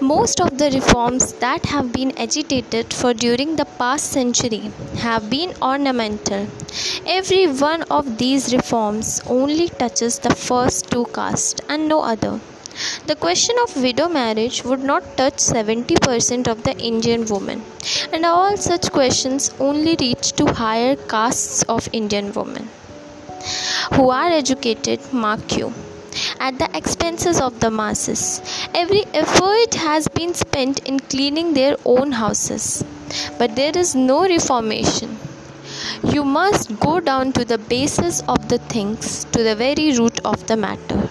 Most of the reforms that have been agitated for during the past century have been ornamental. Every one of these reforms only touches the first two castes and no other. The question of widow marriage would not touch 70% of the Indian women, and all such questions only reach to higher castes of Indian women who are educated, mark you, at the expenses of the masses. Every effort has been spent in cleaning their own houses, but there is no reformation. You must go down to the basis of the things, to the very root of the matter.